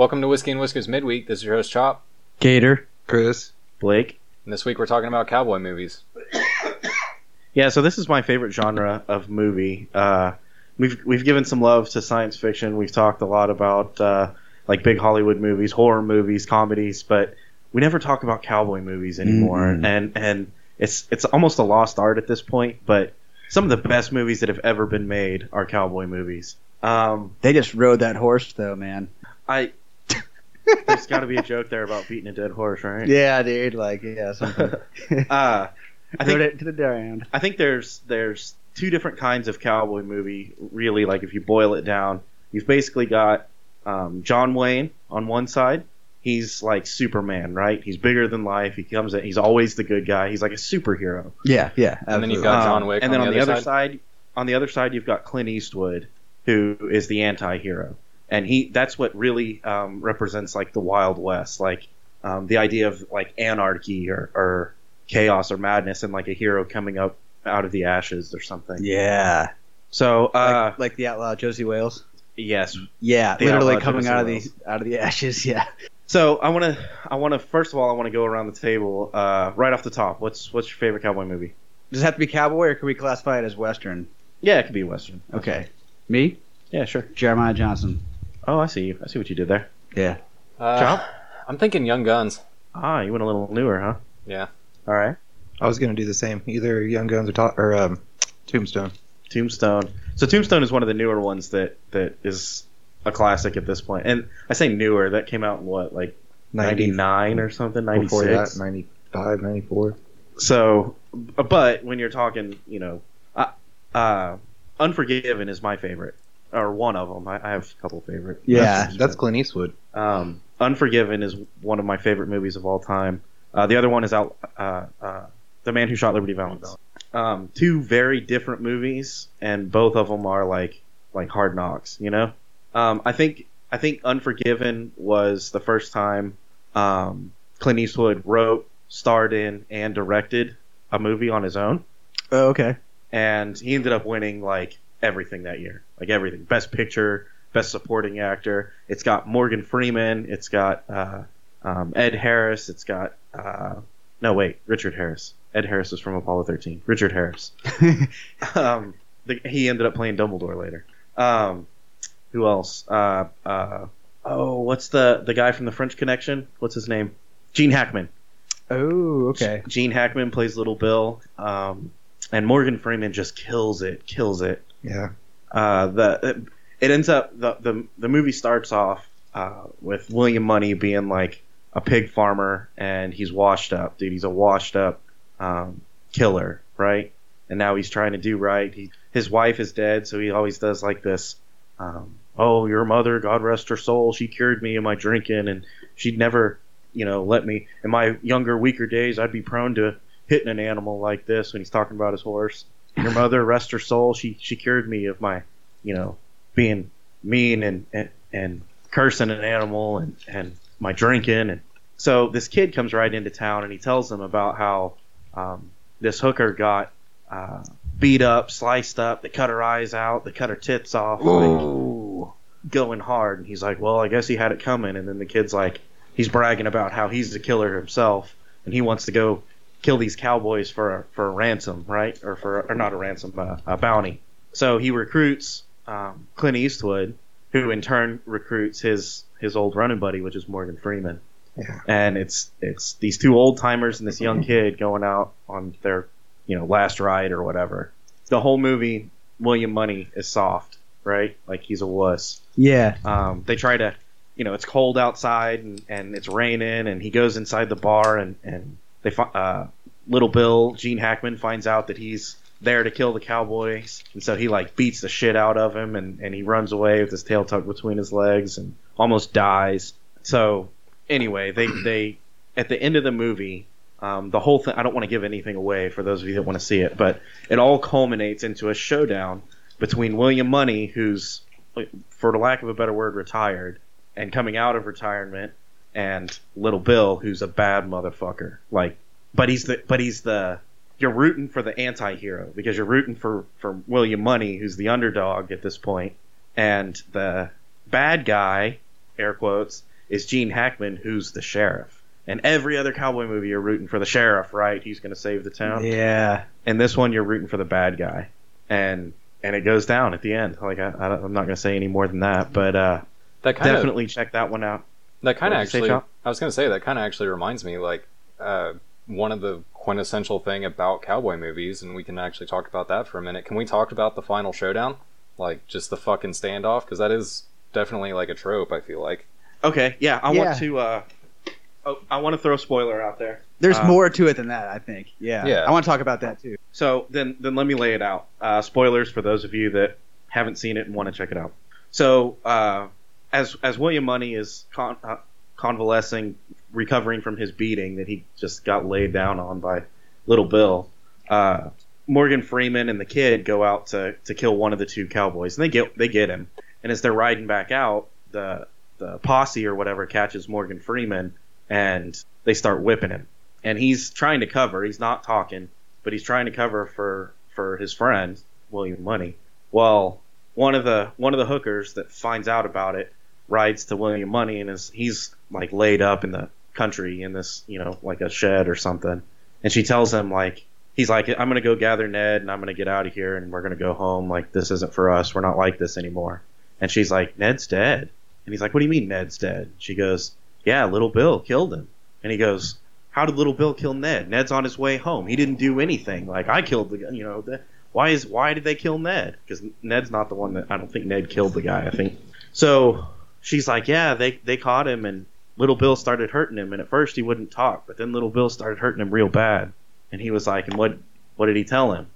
Welcome to Whiskey and Whiskers Midweek. This is your host Chop, Gator. Chris. Blake. and this week we're talking about cowboy movies. Yeah, so this is my favorite genre of movie. Uh, we've we've given some love to science fiction. We've talked a lot about uh, like big Hollywood movies, horror movies, comedies, but we never talk about cowboy movies anymore. Mm-mm. And and it's it's almost a lost art at this point. But some of the best movies that have ever been made are cowboy movies. Um, They just rode that horse though, man. I there's got to be a joke there about beating a dead horse, right? Yeah, dude. Like, yeah, something. Uh, I think it to the ground. I think there's there's two different kinds of cowboy movie. Really, like if you boil it down, you've basically got um, John Wayne on one side. He's like Superman, right? He's bigger than life. He comes in. He's always the good guy. He's like a superhero. Yeah, yeah. And then you've got John Um, Wick And then on on the the other other side, on the other side, you've got Clint Eastwood, who is the anti-hero, and he that's what really um, represents like the Wild West, like um, the idea of like anarchy or, or chaos or madness, and like a hero coming up out of the ashes or something. Yeah. So, uh, like, like the outlaw Josie Wales. yes. Yeah, The literally coming Josie out of Wales. the out of the ashes. Yeah. So I want to, I want to first of all, I want to go around the table, uh, right off the top. What's what's your favorite cowboy movie? Does it have to be cowboy, or can we classify it as western? Yeah, it could be western. Okay. Me, Yeah, sure. Jeremiah Johnson. Oh, I see you. I see what you did there. Yeah. Uh, Chop? I'm thinking Young Guns. Ah, you went a little newer, huh? Yeah. All right. I was gonna do the same. Either Young Guns or, to- or um, Tombstone. Tombstone. So Tombstone is one of the newer ones that that is a classic at this point. And I say newer. That came out in what, like 99 or something, Before that, 96. 95, 94. So, but when you're talking, you know, uh, uh, Unforgiven is my favorite, or one of them. I, I have a couple favorite. Yeah. That's, that's Clint Eastwood. Um, Unforgiven is one of my favorite movies of all time. Uh, the other one is out. Uh, uh, the Man Who Shot Liberty Valance. Um, two very different movies, and both of them are like like Hard Knocks. You know, um, I think I think Unforgiven was the first time um, Clint Eastwood wrote, starred in, and directed a movie on his own, Oh, okay. and he ended up winning like everything that year, like everything, Best Picture, Best Supporting Actor. It's got Morgan Freeman. It's got uh, um, Ed Harris. It's got uh, no wait, Richard Harris. Ed Harris is from Apollo 13. Richard Harris. um, the, he ended up playing Dumbledore later. Um, who else? Uh, uh, oh, what's the the guy from the French Connection? What's his name? Gene Hackman. oh, okay. Gene Hackman plays Little Bill, um, and Morgan Freeman just kills it, kills it. Yeah. Uh, the it ends up the the, the movie starts off uh, with William Munny being like a pig farmer, and he's washed up, dude. He's a washed up um, killer, right? And now he's trying to do right. He, his wife is dead, so he always does like this. Um, oh, your mother, God rest her soul, she cured me of my drinking, and she'd never, you know, let me. In my younger, weaker days, I'd be prone to hitting an animal like this when he's talking about his horse. Your mother, rest her soul, she she cured me of my, you know, being mean and and, and cursing an animal and and my drinking. And so this kid comes right into town and he tells them about how um, this hooker got uh, beat up, sliced up, they cut her eyes out, they cut her tits off, like, going hard. And he's like, well, I guess he had it coming. And then the kid's like, he's bragging about how he's the killer himself and he wants to go kill these cowboys for a, for a ransom, right? Or for or not a ransom, uh, a bounty. So he recruits um, Clint Eastwood, who in turn recruits his his old running buddy, which is Morgan Freeman. Yeah. And it's it's these two old timers and this young kid going out on their you know last ride or whatever. The whole movie, William Munny is soft, right? Like he's a wuss. Yeah. Um, they try to, you know, it's cold outside and, and it's raining, and he goes inside the bar, and and they uh, little Bill Gene Hackman finds out that he's there to kill the Cowboys, and so he like beats the shit out of him, and and he runs away with his tail tucked between his legs and almost dies. So anyway, they they at the end of the movie. Um, the whole thing, I don't want to give anything away for those of you that want to see it, but it all culminates into a showdown between William Munny, who's for lack of a better word, retired and coming out of retirement, and Little Bill, who's a bad motherfucker. Like, but he's the but he's the you're rooting for the anti-hero because you're rooting for for William Munny, who's the underdog at this point, and the bad guy, air quotes, is Gene Hackman, who's the sheriff. And every other cowboy movie, you're rooting for the sheriff, right? He's going to save the town. Yeah. And this one, you're rooting for the bad guy, and and it goes down at the end. Like I, I don't- I'm not going to say any more than that, but uh, That kind of definitely check that one out. That kind of What'd say, actually, I was gonna say that kind of actually reminds me like uh, one of the quintessential thing about cowboy movies, and we can actually talk about that for a minute. Can we talk about the final showdown, like just the fucking standoff? Because that is definitely like a trope. I feel like. Okay, yeah, I Yeah. want to. Uh, oh, I want to throw a spoiler out there. There's Uh, more to it than that, I think. Yeah. Yeah. I want to talk about that too. So then, then let me lay it out. Uh, spoilers for those of you that haven't seen it and want to check it out. So uh, as as William Munny is con- uh, convalescing, recovering from his beating that he just got laid down on by Little Bill, uh, Morgan Freeman and the kid go out to, to kill one of the two cowboys, and they get they get him. And as they're riding back out, the the posse or whatever catches Morgan Freeman, and they start whipping him. And he's trying to cover. He's not talking, but he's trying to cover for for his friend William Munny. Well, one of the one of the hookers that finds out about it rides to William Munny and is he's like laid up in the country in this you know like a shed or something, and she tells him like he's like I'm gonna go gather Ned and I'm gonna get out of here and we're gonna go home like this isn't for us we're not like this anymore, and she's like Ned's dead, and he's like what do you mean Ned's dead? She goes yeah Little Bill killed him, and he goes how did Little Bill kill Ned? Ned's on his way home. He didn't do anything. Like I killed the. You know, the, why is why did they kill Ned? Because Ned's not the one that I don't think Ned killed the guy. I think so. She's like, yeah, they they caught him, and Little Bill started hurting him. And at first he wouldn't talk, but then Little Bill started hurting him real bad. And he was like, and what what did he tell him?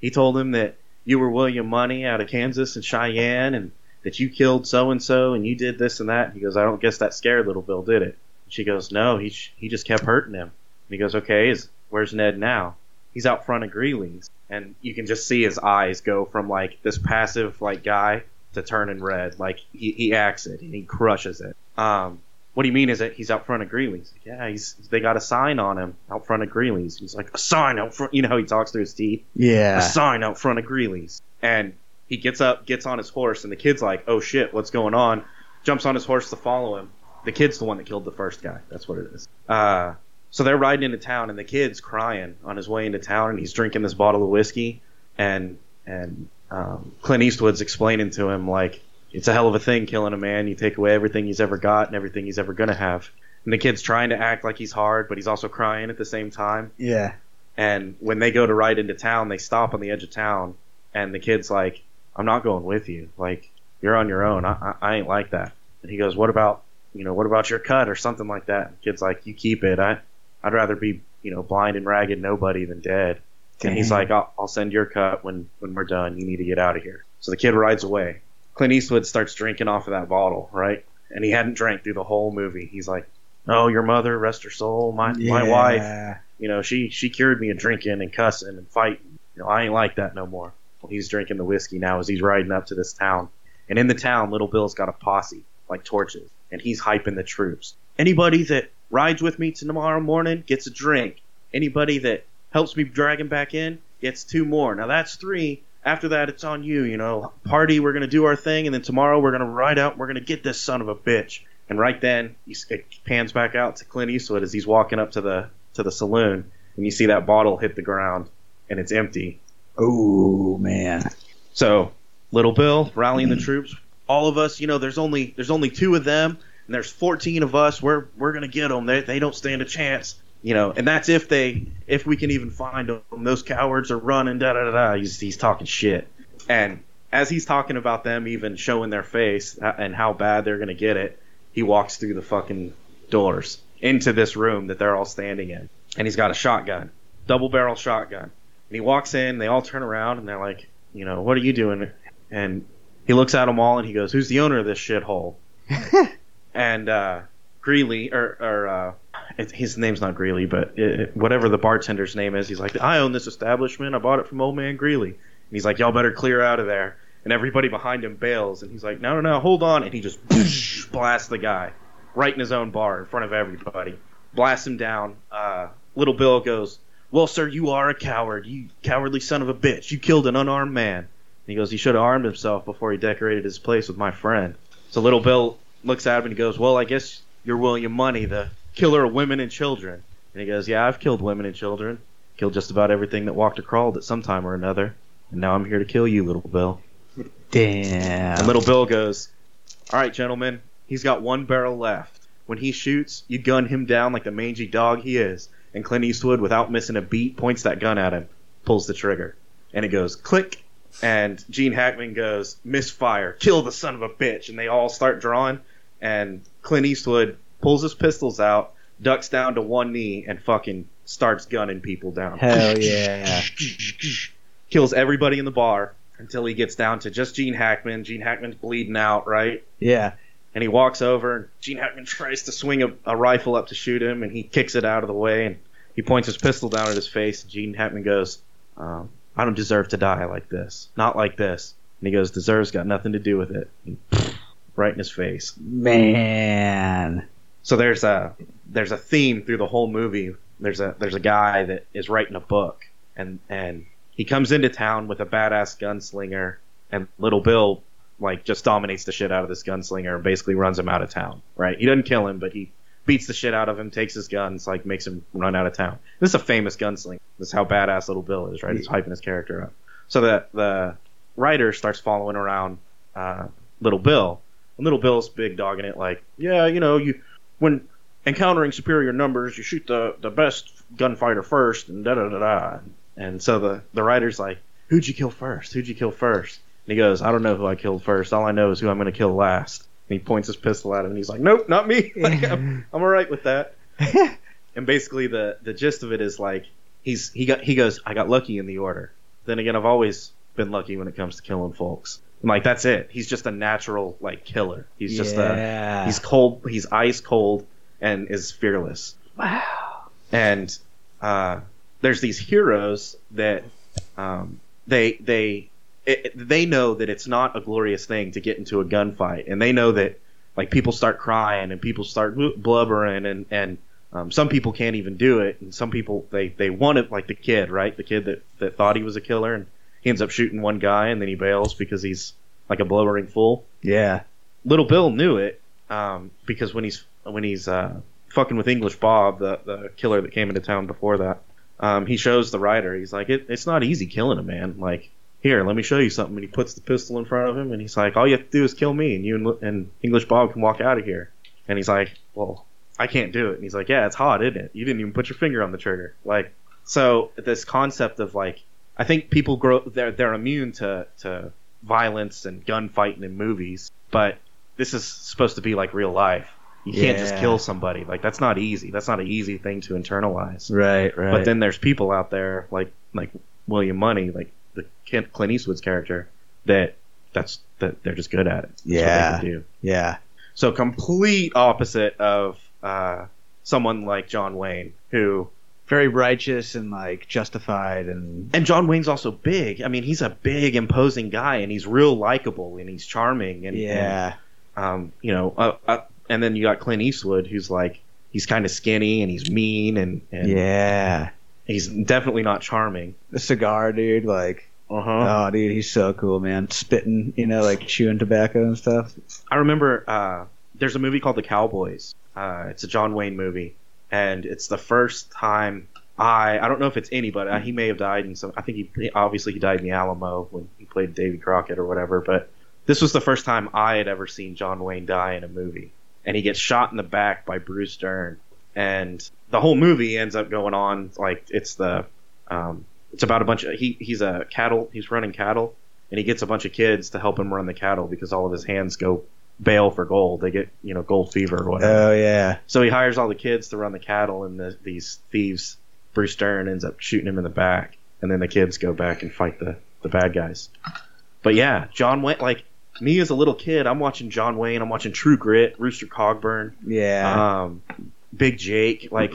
He told him that you were William Munny out of Kansas and Cheyenne, and that you killed so and so, and you did this and that. And He goes, I don't guess that scared Little Bill, did it? She goes, no, he he just kept hurting him. And he goes, okay, is where's Ned now? He's out front of Greeley's, and you can just see his eyes go from like this passive like guy to turning red. Like he, he acts it and he crushes it. Um, what do you mean? Is it he's out front of Greeley's? Yeah, he's they got a sign on him out front of Greeley's. He's like a sign out front. You know how he talks through his teeth Yeah, a sign out front of Greeley's. And he gets up, gets on his horse, and the kid's like, "Oh shit, what's going on?" Jumps on his horse to follow him. The kid's the one that killed the first guy. That's what it is. Uh, so they're riding into town, and the kid's crying on his way into town, and he's drinking this bottle of whiskey, and and um, Clint Eastwood's explaining to him like, "It's a hell of a thing killing a man. You take away everything he's ever got and everything he's ever gonna have." And the kid's trying to act like he's hard, but he's also crying at the same time. Yeah. And when they go to ride into town, they stop on the edge of town, and the kid's like, "I'm not going with you. Like, you're on your own. I, I, I ain't like that." And he goes, "What about, you know, what about your cut or something like that?" And the kid's like, "You keep it. I, I'd rather be, you know, blind and ragged, nobody than dead." And he's like, I'll, "I'll send your cut when when we're done. You need to get out of here." So the kid rides away. Clint Eastwood starts drinking off of that bottle, right? And he hadn't drank through the whole movie. He's like, "Oh, your mother, rest her soul. My my wife." You know, she she cured me of drinking and cussing and fighting. You know, I ain't like that no more. Well, he's drinking the whiskey now as he's riding up to this town. And in the town, Little Bill's got a posse, like torches, and he's hyping the troops. Anybody that rides with me tomorrow morning gets a drink. Anybody that helps me drag him back in gets two more. Now that's three. After that, it's on you. You know, party. We're gonna do our thing, and then tomorrow we're gonna ride out. and We're gonna get this son of a bitch. And right then, he it pans back out to Clint Eastwood as he's walking up to the to the saloon, and you see that bottle hit the ground, and it's empty. Oh man. So, Little Bill rallying the troops. All of us, you know, there's only there's only two of them, and there's 14 of us. We're we're gonna get them. They they don't stand a chance, you know. And that's if they if we can even find them. Those cowards are running. Da da da da. He's he's talking shit, and as he's talking about them even showing their face uh, and how bad they're gonna get it, he walks through the fucking doors into this room that they're all standing in, and he's got a shotgun, double barrel shotgun. And he walks in, they all turn around, and they're like, you know, what are you doing? And he looks at them all, and he goes, who's the owner of this shithole? and uh, Greeley, or, or uh, it, his name's not Greeley, but it, whatever the bartender's name is, he's like, I own this establishment. I bought it from old man Greeley. And he's like, y'all better clear out of there. And everybody behind him bails, and he's like, no, no, no, hold on. And he just blasts the guy right in his own bar in front of everybody. Blasts him down. Uh, Little Bill goes, well, sir, you are a coward. You cowardly son of a bitch. You killed an unarmed man. And he goes, he should have armed himself before he decorated his place with my friend. So Little Bill looks at him and he goes, "Well, I guess you're William Munny, the killer of women and children." And he goes, "Yeah, I've killed women and children, killed just about everything that walked or crawled at some time or another, and now I'm here to kill you, little Bill." Damn. And little Bill goes, "All right, gentlemen, he's got one barrel left. When he shoots, you gun him down like the mangy dog he is." And Clint Eastwood, without missing a beat, points that gun at him, pulls the trigger, and it goes click. And Gene Hackman goes, misfire, kill the son of a bitch, and they all start drawing. And Clint Eastwood pulls his pistols out, ducks down to one knee, and fucking starts gunning people down Hell yeah. kills everybody in the bar until he gets down to just Gene Hackman. Gene Hackman's bleeding out, right? Yeah. And he walks over, and Gene Hackman tries to swing a, a rifle up to shoot him, and he kicks it out of the way, and he points his pistol down at his face. And Gene Hackman goes, um, "I don't deserve to die like this, not like this." And he goes, "Deserves got nothing to do with it." And right in his face. Man. So there's a there's a theme through the whole movie. There's a there's a guy that is writing a book, and and he comes into town with a badass gunslinger, and Little Bill like just dominates the shit out of this gunslinger and basically runs him out of town. Right? He doesn't kill him, but he beats the shit out of him, takes his guns, like makes him run out of town. This is a famous gunslinger. This is how badass Little Bill is, right? He's hyping his character up. So the the writer starts following around uh, Little Bill, and Little Bill's big dogging it, like, yeah, you know, you when encountering superior numbers, you shoot the the best gunfighter first, and da da da da. And so the the writer's like, who'd you kill first? Who'd you kill first? And he goes, I don't know who I killed first. All I know is who I'm going to kill last. And he points his pistol at him, and he's like, nope, not me. like, I'm, I'm all right with that. and basically, the the gist of it is like he's he got he goes, I got lucky in the order. Then again, I've always been lucky when it comes to killing folks. And like that's it. He's just a natural like killer. He's just a. He's cold. He's ice cold and is fearless. wow. And uh, there's these heroes that um, they they it, they know that it's not a glorious thing to get into a gunfight, and they know that like people start crying and people start blubbering, and and um, some people can't even do it, and some people they they want it like the kid, right? The kid that that thought he was a killer, and he ends up shooting one guy, and then he bails because he's like a blubbering fool. Yeah. Little Bill knew it um, because when he's when he's uh, fucking with English Bob, the the killer that came into town before that, um, he shows the writer. He's like, it, it's not easy killing a man. Like, here, let me show you something. And he puts the pistol in front of him, and he's like, all you have to do is kill me, and you and, and English Bob can walk out of here. And he's like, well, I can't do it. And he's like, yeah, it's hot, isn't it? You didn't even put your finger on the trigger. Like, so this concept of like, I think people grow they're they're immune to to violence and gunfighting in movies, but this is supposed to be like real life. You can't just kill somebody. Like that's not easy. That's not an easy thing to internalize. Right, right. But then there's people out there like like William Munny, like the Kent- Clint Eastwood's character, that that's that they're just good at it. That's Yeah. yeah. So complete opposite of uh, someone like John Wayne, who Very righteous and like justified and and John Wayne's also big. I mean, he's a big, imposing guy, and he's real likable and he's charming and yeah. and, um, you know, uh, uh, and then you got Clint Eastwood, who's like he's kind of skinny and he's mean and, and yeah. he's definitely not charming. The cigar dude, like Uh huh. oh dude, he's so cool, man. Spitting, you know, like chewing tobacco and stuff. I remember uh, there's a movie called The Cowboys. Uh, it's a John Wayne movie, and it's the first time I I don't know if it's any, but uh, he may have died in some. I think he obviously he died in the Alamo when he played Davy Crockett or whatever. But this was the first time I had ever seen John Wayne die in a movie, and he gets shot in the back by Bruce Dern, and the whole movie ends up going on like it's the um, it's about a bunch of he he's a cattle he's running cattle and he gets a bunch of kids to help him run the cattle because all of his hands go bail for gold. They get you know gold fever or whatever. Oh yeah. so he hires all the kids to run the cattle, and the, these thieves, Bruce Dern ends up shooting him in the back, and then the kids go back and fight the the bad guys. But yeah, John Wayne like. Me as a little kid, I'm watching John Wayne. I'm watching True Grit, Rooster Cogburn, Yeah. um, Big Jake. Like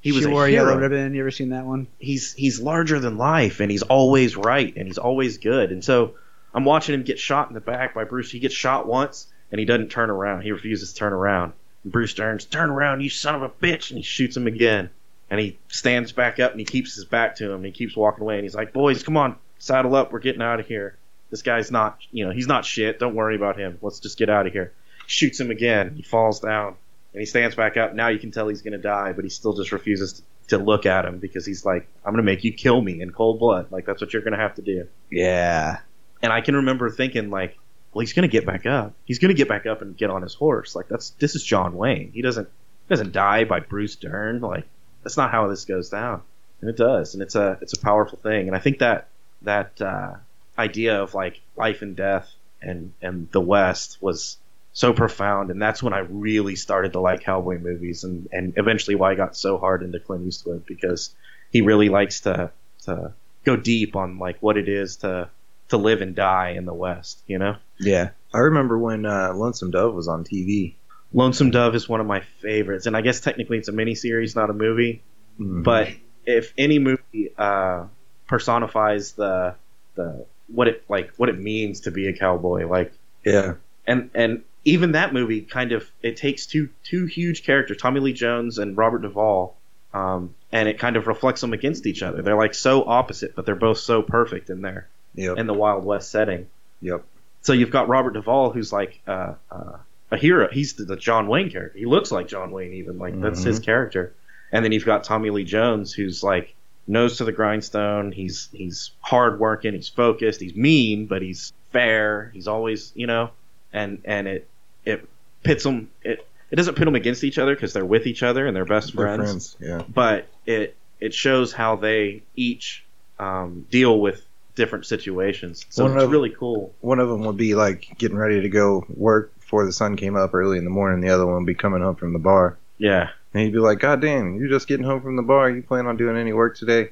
he was She Wore a Yellow Ribbon. You ever seen that one? he's he's larger than life and he's always right and he's always good. And so I'm watching him get shot in the back by Bruce. He gets shot once and he doesn't turn around. He refuses to turn around. And Bruce Dern's, turn around, you son of a bitch, and he shoots him again. And he stands back up and he keeps his back to him and he keeps walking away and he's like, Boys, come on, saddle up, we're getting out of here. This guy's not you know, he's not shit. Don't worry about him. Let's just get out of here. shoots him again. He falls down and he stands back up. Now you can tell he's going to die, but he still just refuses to, to look at him because he's like, I'm going to make you kill me in cold blood. Like, that's what you're going to have to do. Yeah. And I can remember thinking, like, well, he's going to get back up. He's going to get back up and get on his horse. Like, that's this is John Wayne. He doesn't he doesn't die by Bruce Dern. Like, that's not how this goes down. And it does, and it's a it's a powerful thing. And I think that that uh, idea of like life and death and and the West was so profound, and that's when I really started to like cowboy movies, and and eventually why I got so hard into Clint Eastwood because he really likes to to go deep on like what it is to to live and die in the West. You know, Yeah. I remember when uh, Lonesome Dove was on TV. Lonesome Dove is one of my favorites, and I guess technically it's a miniseries, not a movie. Mhm. But if any movie uh, personifies the the what it like what it means to be a cowboy, like yeah, and and even that movie kind of it takes two two huge characters, Tommy Lee Jones and Robert Duvall, um, and it kind of reflects them against each other. They're like so opposite, but they're both so perfect in there yep, in the Wild West setting. yep. So you've got Robert Duvall, who's like uh, uh, a hero. He's the, the John Wayne character. He looks like John Wayne, even like that's his character. And then you've got Tommy Lee Jones, who's like nose to the grindstone. He's he's hardworking. He's focused. He's mean, but he's fair. He's always you know, and and it it pits them. It it doesn't pit them against each other because they're with each other and they're best They're friends friends. Yeah, but it it shows how they each um, deal with different situations. So One it's of- really cool. one of them would be like getting ready to go work before the sun came up early in the morning. The other one would be coming home from the bar, Yeah, and he'd be like, "God damn, you're just getting home from the bar. You plan on doing any work today?"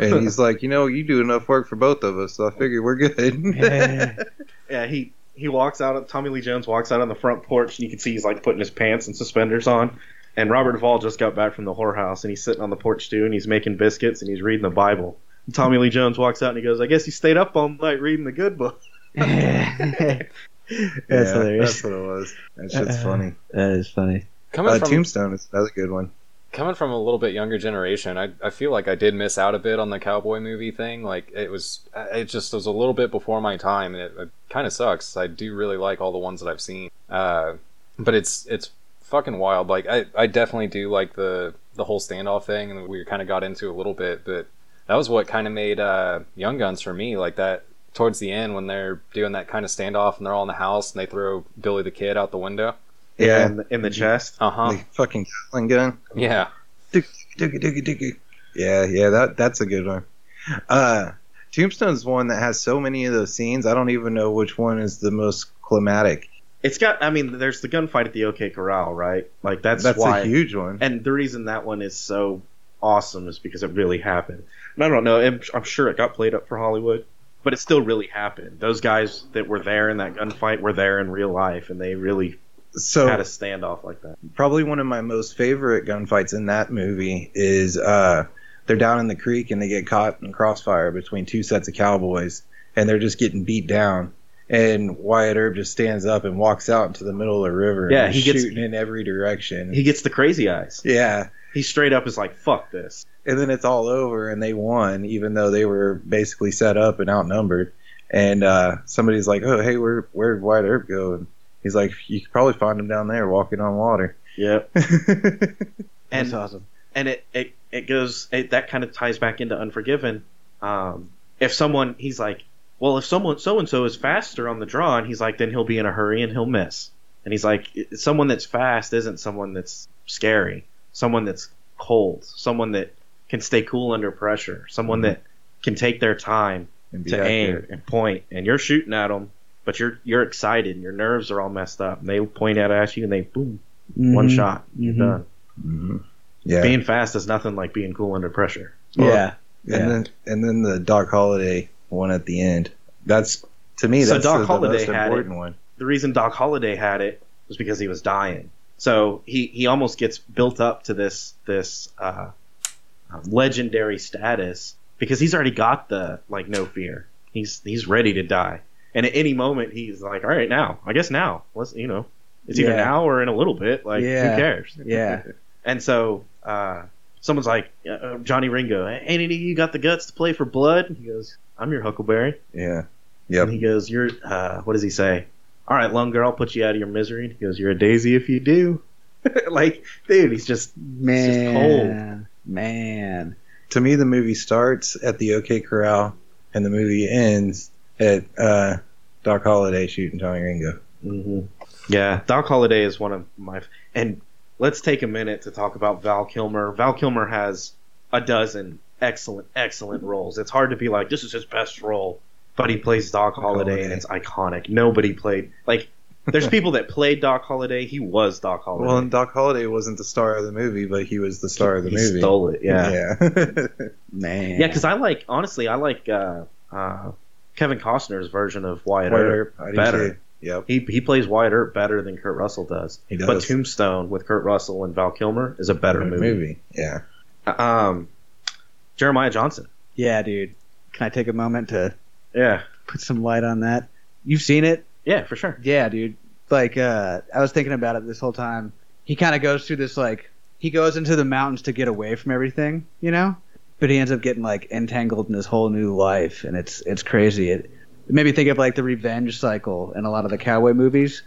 And he's like, "You know, you do enough work for both of us, so I figure we're good." yeah. He he walks out. Tommy Lee Jones walks out on the front porch, and you can see he's like putting his pants and suspenders on. And Robert Duvall just got back from the whorehouse, and he's sitting on the porch too, and he's making biscuits, and he's reading the Bible. And Tommy Lee Jones walks out, and he goes, "I guess you stayed up all night reading the good book." That's Yeah, hilarious. That's what it was. That shit's funny. That is funny. Coming Uh, from Tombstone is another good one. coming from a little bit younger generation, I, I feel like I did miss out a bit on the cowboy movie thing. Like it was, it just was a little bit before my time, and it, it kind of sucks. I do really like all the ones that I've seen, uh, but it's it's fucking wild. Like I, I definitely do like the the whole standoff thing, and we kind of got into a little bit, but that was what kind of made uh, Young Guns for me. Like that towards the end when they're doing that kind of standoff and they're all in the house and they throw Billy the Kid out the window. Yeah, in the, in the chest. Uh huh. fucking Gatling gun. Yeah. Dookie, dookie, dookie. Yeah, yeah, that that's a good one. Uh, Tombstone's one that has so many of those scenes. I don't even know which one is the most climatic. It's got. I mean, there's the gunfight at the OK Corral, right? Like that's, That's, why. a huge one. and the reason that one is so awesome is because it really happened. And I don't know. I'm, I'm sure it got played up for Hollywood, but it still really happened. Those guys that were there in that gunfight were there in real life, and they really So had a standoff like that. probably one of my most favorite gunfights in that movie is uh, they're down in the creek and they get caught in crossfire between two sets of cowboys and they're just getting beat down. And Wyatt Earp just stands up and walks out into the middle of the river. Yeah, and he he's gets- shooting in every direction. He gets the crazy eyes. yeah, He straight up is like, "Fuck this." and then it's all over and they won, even though they were basically set up and outnumbered. And uh, somebody's like, "Oh, hey, where where'd Wyatt Earp go?" And he's like, "You could probably find him down there walking on water." Yep. And That's awesome. and it it, it goes it, that kind of ties back into Unforgiven. Um, if someone he's like, well, if someone so and so is faster on the draw, and he's like, then he'll be in a hurry and he'll miss. And he's like, someone that's fast isn't someone that's scary. Someone that's cold. Someone that can stay cool under pressure. Someone that can take their time and be to accurate. aim and point, and you're shooting at them, but you're you're excited and your nerves are all messed up. And they point out at you and they boom, one Mhm. shot, you're Mhm. done. hmm Yeah, Being fast is nothing like being cool under pressure. Yeah. Yeah. and then and then the Doc Holliday one at the end. That's to me So that's Doc the, the most had important one. The reason Doc Holliday had it was because he was dying. So he, he almost gets built up to this this uh, legendary status because he's already got the like no fear. He's he's ready to die, and at any moment he's like, all right, now I guess now let's you know it's either Yeah. now or in a little bit. Like Yeah. who cares? Yeah. And so uh, someone's like, uh, Johnny Ringo, hey, any of you got the guts to play for Blood? He goes, I'm your Huckleberry. Yeah. And he goes, "You're uh, what does he say? All right, lone girl, I'll put you out of your misery. And he goes, you're a daisy if you do. like, dude, he's just Man, man. To me, the movie starts at the OK Corral, and the movie ends at uh, Doc Holliday shooting Johnny Ringo. Mm-hmm. Yeah, Doc Holliday is one of my. And let's take a minute to talk about Val Kilmer. Val Kilmer has a dozen excellent, excellent roles. It's hard to be like, this is his best role, but he plays Doc Holliday, and it's iconic. Nobody played. Like, there's people that played Doc Holliday. He was Doc Holliday. Well, and Doc Holliday wasn't the star of the movie, but he was the star of the movie. he movie. stole it, yeah. yeah. Man. Yeah, because I like, honestly, I like uh, uh, Kevin Costner's version of Wyatt, Wyatt Earp Earp, better. too. Yep, He, he plays Wyatt Earp better than Kurt Russell does. he does. But Tombstone with Kurt Russell and Val Kilmer is a better Better movie. Yeah. Um, Jeremiah Johnson. Yeah, dude. Can I take a moment to Yeah. put some light on that? You've seen it? Yeah, for sure. Yeah, dude. Like, uh, I was thinking about it this whole time. He kind of goes through this, like, he goes into the mountains to get away from everything, you know? But he ends up getting, like, entangled in this whole new life, and it's it's crazy. It, it made me think of, like, the revenge cycle in a lot of the cowboy movies,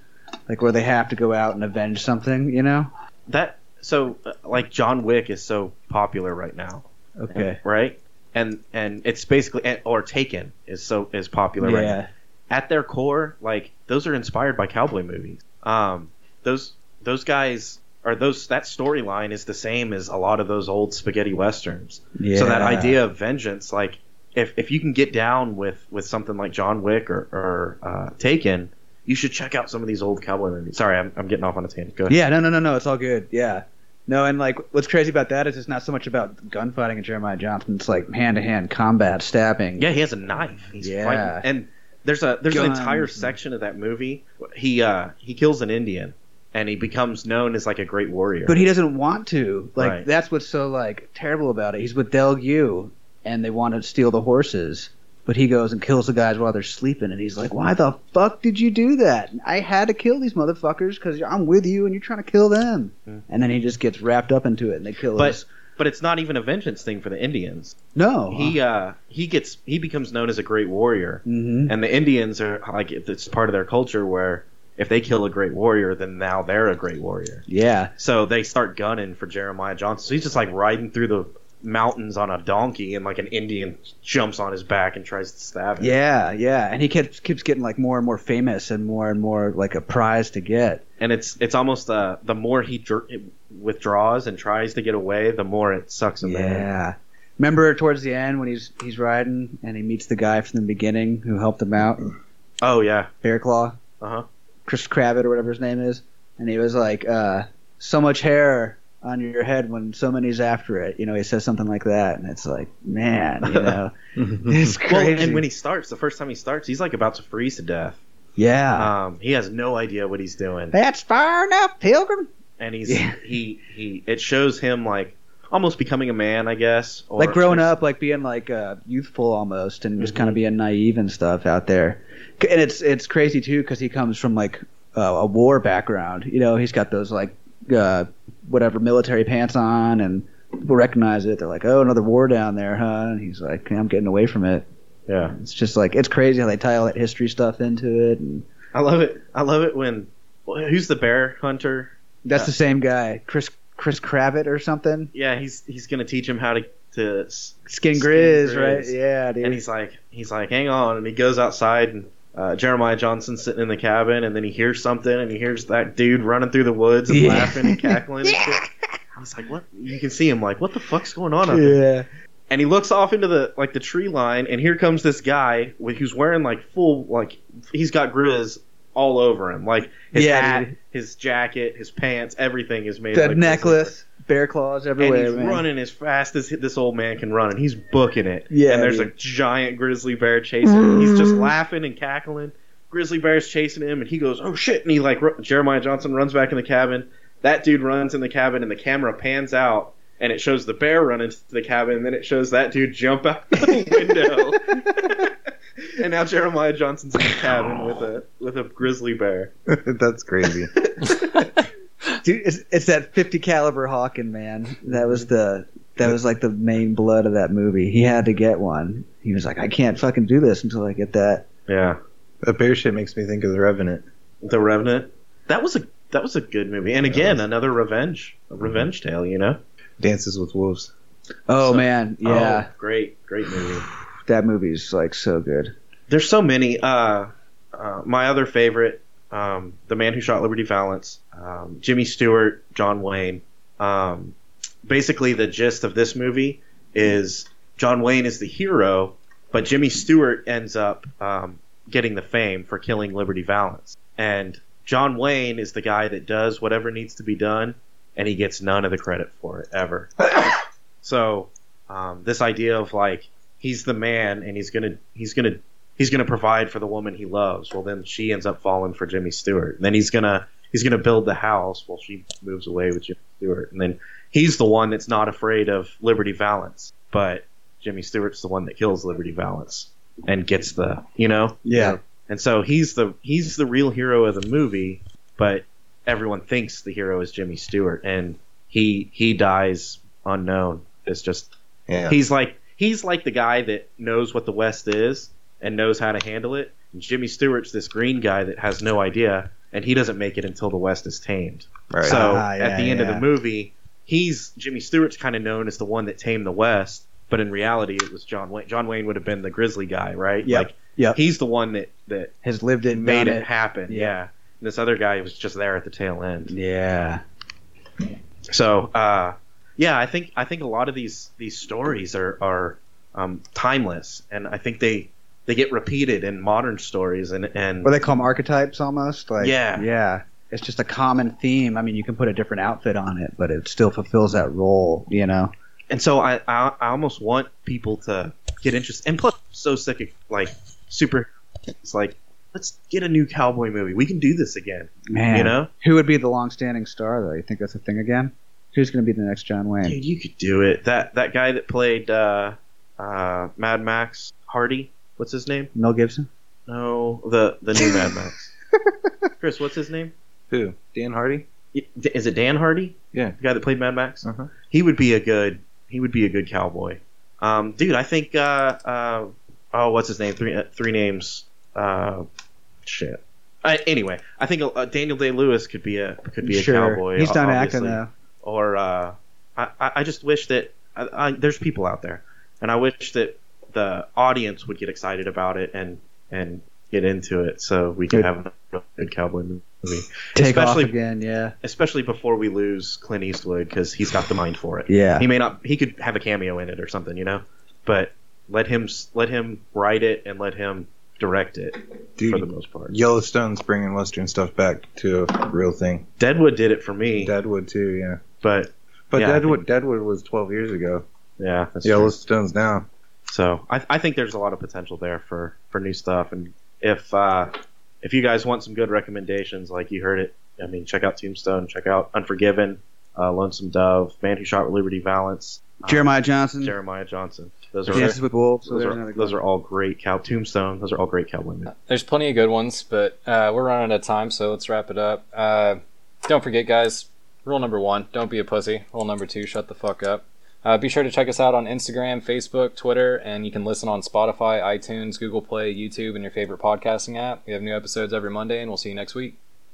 like, where they have to go out and avenge something, you know? That so uh, like John Wick is so popular right now, Okay. right? And and it's basically or Taken is so is popular right now. Yeah. At their core, like those are inspired by cowboy movies. Um, those those guys or those that storyline is the same as a lot of those old spaghetti westerns. Yeah. So that idea of vengeance, like if if you can get down with with something like John Wick or or uh, Taken, you should check out some of these old cowboy movies. Sorry, I'm, I'm getting off on a tangent. Go ahead. Yeah, no, no, no, no. It's all good. Yeah. No, and like what's crazy about that is it's not so much about gunfighting and Jeremiah Johnson. It's like hand to hand combat, stabbing. Yeah, he has a knife. He's Yeah. fighting. And there's a there's an entire section of that movie. He uh he kills an Indian and he becomes known as like a great warrior. But he doesn't want to. Like Right. that's what's so like terrible about it. He's with Del Gue, and they want to steal the horses, but he goes and kills the guys while they're sleeping, and he's like, "Why the fuck did you do that? I had to kill these motherfuckers because I'm with you, and you're trying to kill them." Hmm. And then he just gets wrapped up into it, and they kill But- his. but it's not even a vengeance thing for the Indians. No, He uh he gets he becomes known as a great warrior. hmm And the Indians are like it's part of their culture where if they kill a great warrior, then now they're a great warrior. Yeah, So they start gunning for Jeremiah Johnson. So he's just like riding through the mountains on a donkey, and like an Indian jumps on his back and tries to stab him. yeah, yeah. And he keeps keeps getting like more and more famous, and more and more like a prize to get. and it's it's almost uh the more he dr- withdraws and tries to get away, the more it sucks him in. Yeah. Remember towards the end when he's he's riding and he meets the guy from the beginning who helped him out, Oh yeah. Bear Claw, Uh huh. Chris Kravitz or whatever his name is, and he was like, uh, "So much hair on your head when so many's after it." You know, he says something like that, and it's like, man, you know, it's crazy. Well, and when he starts, the first time he starts, he's like about to freeze to death. yeah, Um, he has no idea what he's doing, that's far enough, Pilgrim. and he's Yeah. he he. It shows him like almost becoming a man, I guess. Or like growing up, like being like uh, youthful almost, and just Mhm. kind of being naive and stuff out there. And it's it's crazy too because he comes from like uh, a war background. You know, he's got those like uh, whatever military pants on, and people recognize it. They're like, "Oh, another war down there, huh?" And he's like, "I'm getting away from it." Yeah, It's just like it's crazy how they tie all that history stuff into it, and I love it. I love it when who's the bear hunter? that's Yeah. the uh, same guy, Chris Chris Kravitz or something. Yeah, he's he's gonna teach him how to to Skin Skin Grizz, Grizz. right? Yeah, dude. and he's like he's like hang on and he goes outside and uh, Jeremiah Johnson sitting in the cabin and then he hears something and he hears that dude running through the woods and Yeah. laughing and cackling and shit. He's like what you can see him like what the fuck's going on there yeah. and he looks off into the like the tree line and here comes this guy with who's wearing like full like he's got grizz all over him like his Yeah, hat dude. his jacket his pants everything is made The like necklace, bear claws everywhere. and he's man. running as fast as this old man can run, and he's booking it. Yeah, and there's dude. a giant grizzly bear chasing him. He's just mm. laughing and cackling. Grizzly bear's chasing him, and he goes, "Oh shit!" And he like ru- Jeremiah Johnson runs back in the cabin. That dude runs in the cabin, and the camera pans out, and it shows the bear run into the cabin, and then it shows that dude jump out the window. and now Jeremiah Johnson's in the cabin with a with a grizzly bear. That's crazy. Dude, it's, it's that 50 caliber Hawken, man. That was the that was like the main blood of that movie. He had to get one. He was like, I can't fucking do this until I get that. Yeah. That bear shit makes me think of the Revenant. The Revenant. That was a that was a good movie, and again another revenge a revenge tale. You know. Dances with Wolves. Oh So- man, yeah, Oh, great, great movie. that movie's like so good. There's so many. Uh, uh, my other favorite, um, The Man Who Shot Liberty Valance, um, Jimmy Stewart, John Wayne. Um, basically, the gist of this movie is John Wayne is the hero, but Jimmy Stewart ends up um, getting the fame for killing Liberty Valance. And John Wayne is the guy that does whatever needs to be done, and he gets none of the credit for it ever. so um, this idea of like he's the man and he's gonna he's gonna he's gonna provide for the woman he loves. Well, then she ends up falling for Jimmy Stewart. And then he's gonna he's gonna build the house while she moves away with Jimmy Stewart. And then he's the one that's not afraid of Liberty Valance, but Jimmy Stewart's the one that kills Liberty Valance and gets the you know Yeah, and so he's the he's the real hero of the movie, but everyone thinks the hero is Jimmy Stewart, and he he dies unknown. It's just Yeah. he's like he's like the guy that knows what the West is and knows how to handle it. And Jimmy Stewart's this green guy that has no idea, and he doesn't make it until the West is tamed. right. So Ah, yeah, at the end of the movie, he's Jimmy Stewart's kind of known as the one that tamed the West, but in reality, it was John Wayne. John Wayne would have been the grizzly guy, right? Yeah. Like Yep. he's the one that that has lived it, made it, it. happen. Yeah. Yeah. And this other guy was just there at the tail end. Yeah, So, uh, yeah, I think I think a lot of these these stories are are um, timeless, and I think they they get repeated in modern stories, and and what they call them archetypes almost. Like Yeah. yeah. It's just a common theme. I mean, you can put a different outfit on it, but it still fulfills that role. You know. and so I, I I almost want people to get interested. And plus, I'm so sick of like super. It's like let's get a new cowboy movie. We can do this again. Man, You know, who would be the long-standing star though? You think that's a thing again? Who's going to be the next John Wayne? dude, you could do it. That that guy that played uh, uh, Mad Max Hardy. What's his name? Mel Gibson. No, the the new Mad Max. Chris, what's his name? Who? Dan Hardy? Is it Dan Hardy? Yeah. the guy that played Mad Max. Uh-huh. He would be a good. He would be a good cowboy. Um, dude, I think. Uh, uh, oh, what's his name? Three uh, three names. Uh, shit. Anyway, I think uh, Daniel Day Lewis could be a could be a cowboy. He's done acting though. Or uh, I I I just wish that I, I, there's people out there, and I wish that the audience would get excited about it and and get into it, so we could have a good cowboy movie. Take Especially- off again. Yeah. especially before we lose Clint Eastwood because he's got the mind for it. Yeah. He may not. He could have a cameo in it or something, you know. But let him let him write it and let him direct it Dude, for the most part. Yellowstone's bringing Western stuff back to a real thing. Deadwood did it for me, Deadwood too, yeah. but But Yeah, I Deadwood, Deadwood was 12 years ago. yeah, that's true. Yellowstone's now. So I, I think there's a lot of potential there for for new stuff. And if uh, if you guys want some good recommendations, like you heard it, I mean, check out Tombstone, check out Unforgiven, uh, Lonesome Dove, Man Who Shot Liberty Valance, uh, Jeremiah Johnson. Jeremiah Johnson. Those are Dances with Wolves. So Those are, those are all great cow tombstone. Those are all great cowboy movies. There's plenty of good ones, but uh, we're running out of time, so let's wrap it up. Uh, don't forget, guys. Rule number one: don't be a pussy. Rule number two: shut the fuck up. Uh, be sure to check us out on Instagram, Facebook, Twitter, and you can listen on Spotify, iTunes, Google Play, YouTube, and your favorite podcasting app. We have new episodes every Monday, and we'll see you next week.